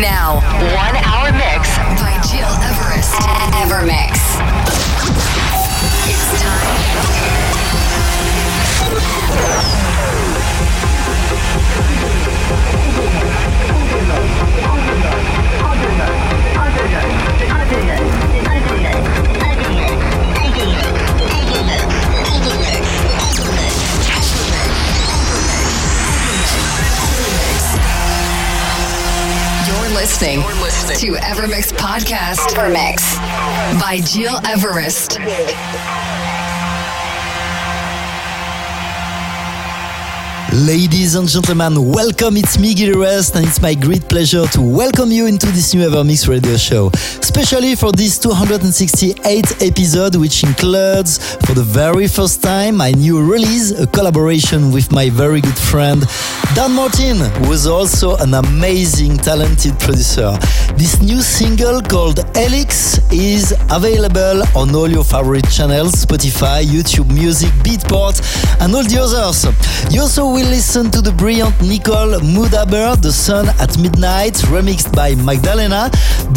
Now, one hour mix by Gil Everest. Evermix. It's time. Listening to Evermix Podcast. Evermix by Gil Everest. Ladies and gentlemen, welcome. It's me, Gil Everest, and it's my great pleasure to welcome you into this new Evermix radio show, especially for this 268th episode, which includes, for the very first time, my new release, a collaboration with my very good friend Dan Martin, who is also an amazing, talented producer. This new single called Helix is available on all your favorite channels Spotify, YouTube Music, Beatport, and all the others. You also will listen to the brilliant Nicole Mudaber, The Sun at Midnight, remixed by Magdalena,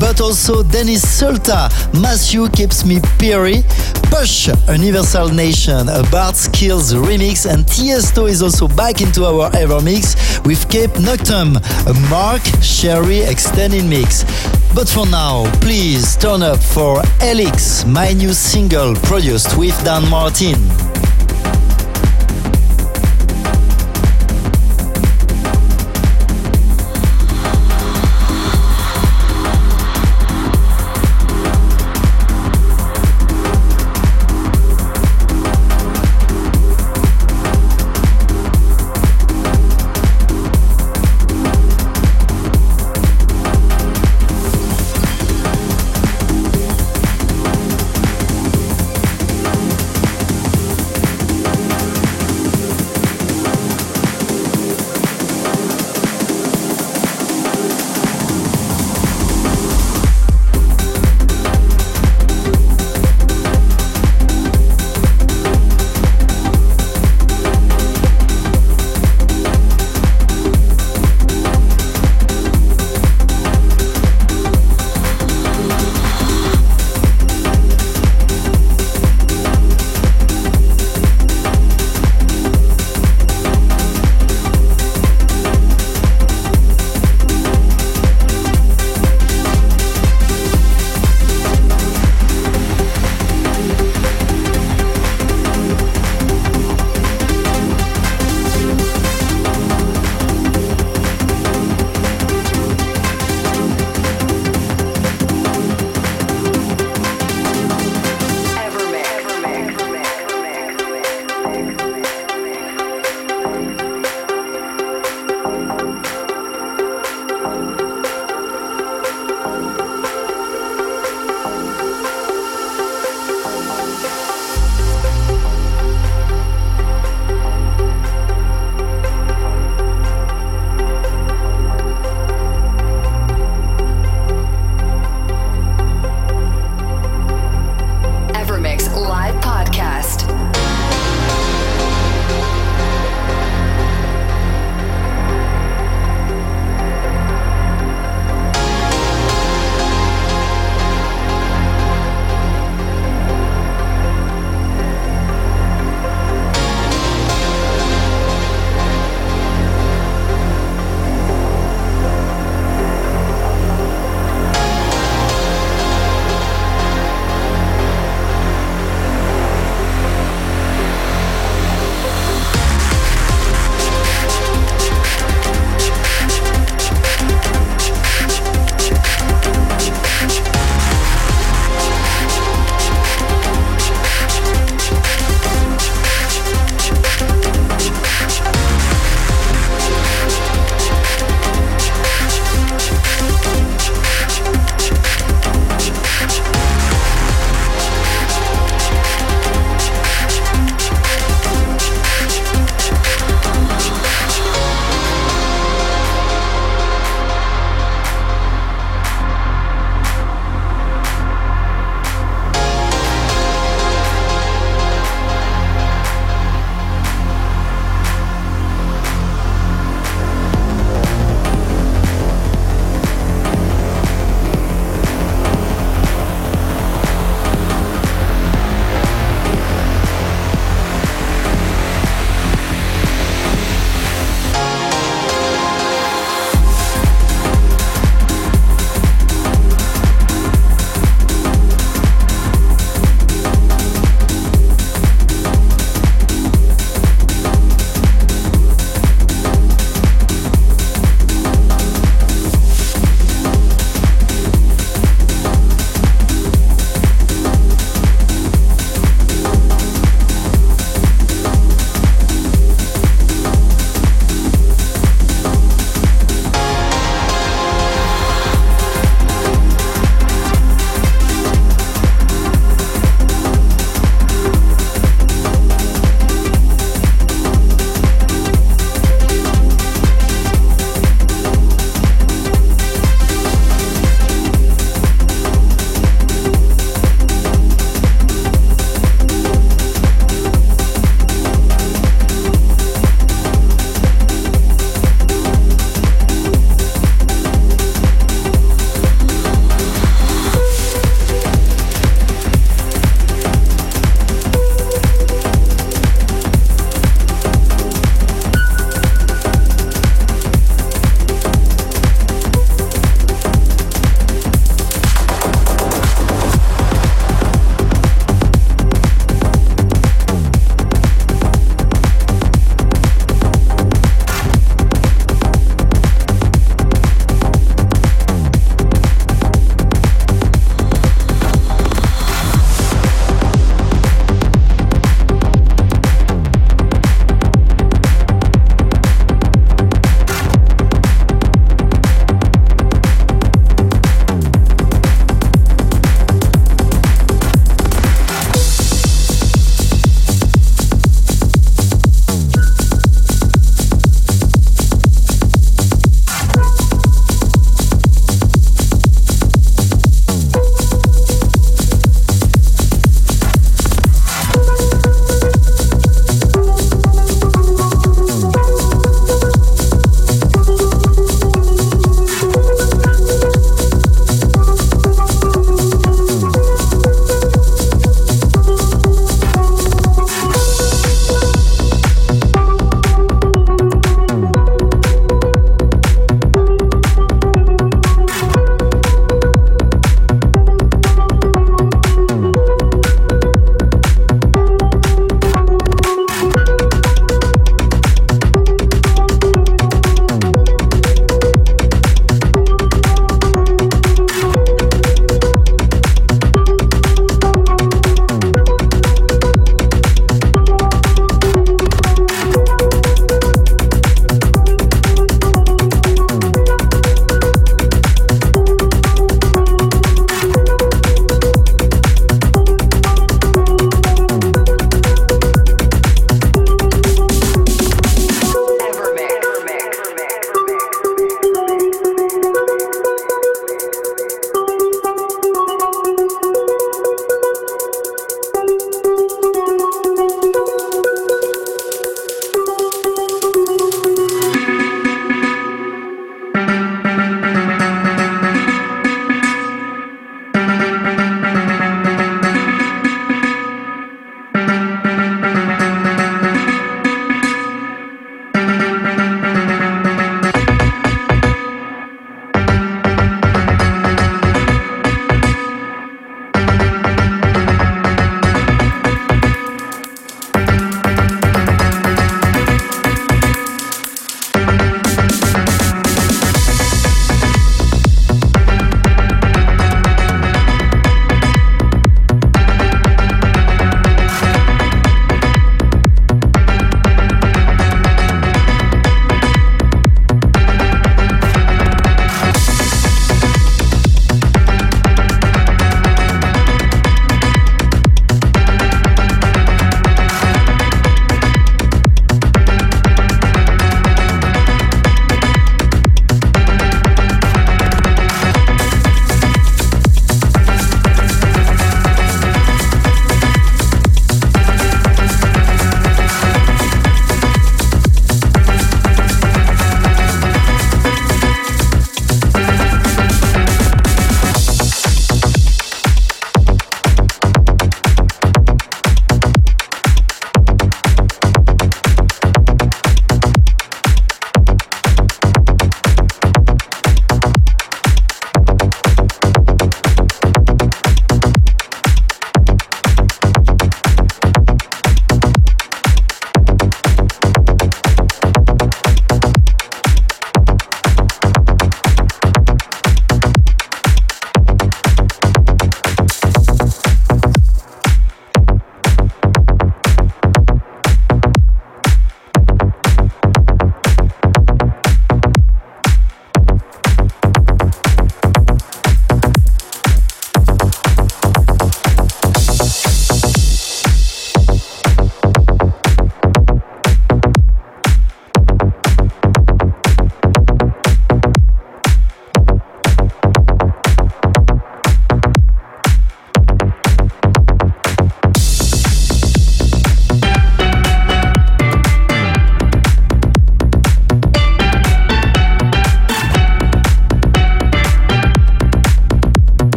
but also Dennis Sulta, Matthew Keeps Me Perry, Push, Universal Nation, a Bart Skils remix, and Tiesto is also back into our Evermix with Cape Noctum, a Mark Sherry extended mix. But for now, please turn up for Helix, my new single produced with Dan Martin.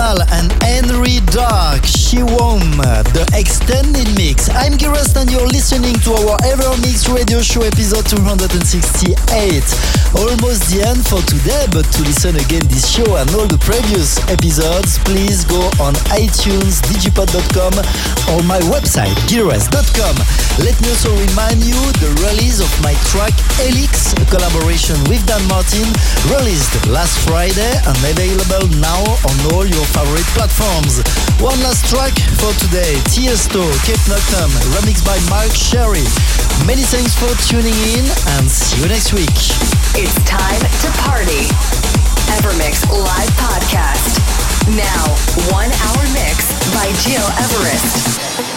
And Henry Dark, She Won, the extended mix. I'm Gil Everest and you're listening to our Ever Mix radio show episode 268. Almost the end for today, but to listen again this show and all the previous episodes, please go on iTunes, digipod.com or my website, gileverest.com. Let me also remind you the release of my track Elix, a collaboration with Dan Martin, released last Friday and available now on all your favorite platforms. One last track for today, Tiesto, Kate Noctum, remixed by Mark Sherry. Many thanks for tuning in and see you next week. It's time to party. Evermix Live Podcast. Now, one hour mix by Gil Everest.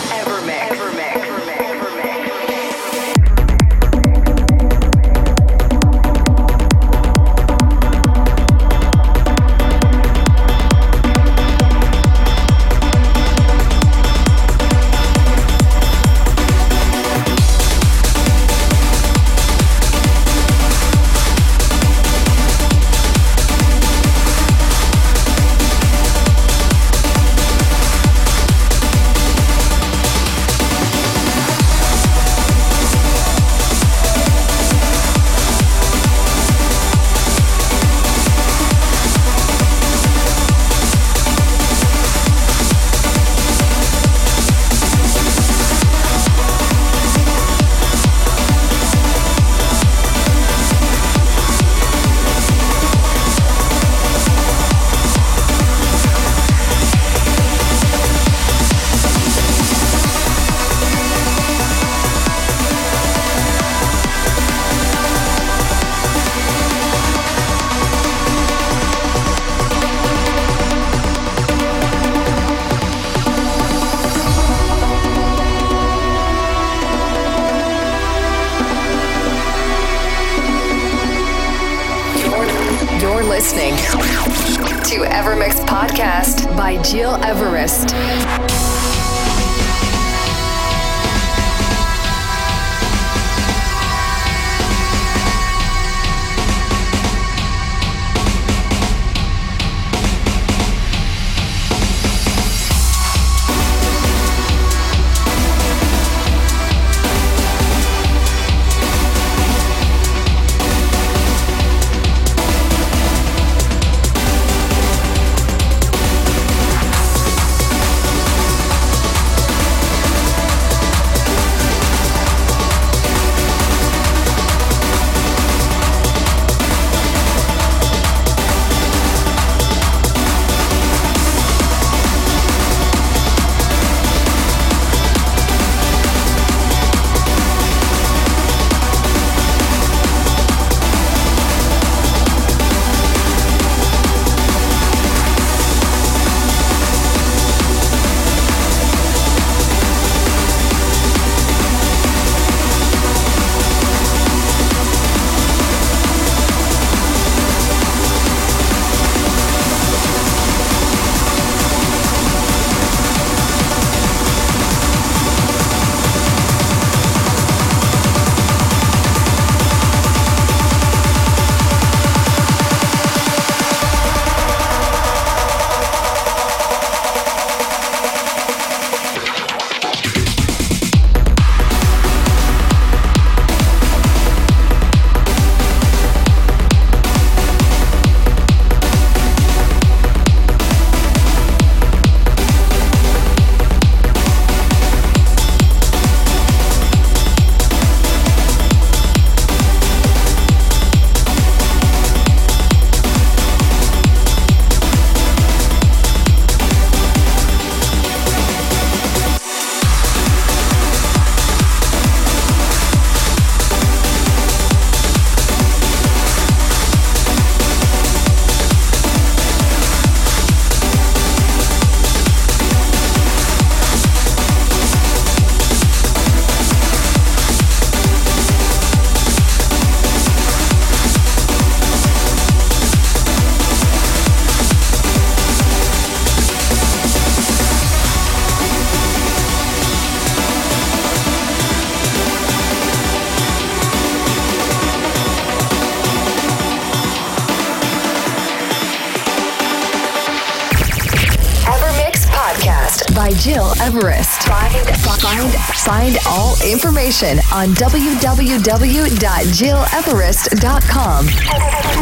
information on www.gileverest.com.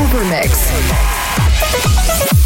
Evermix.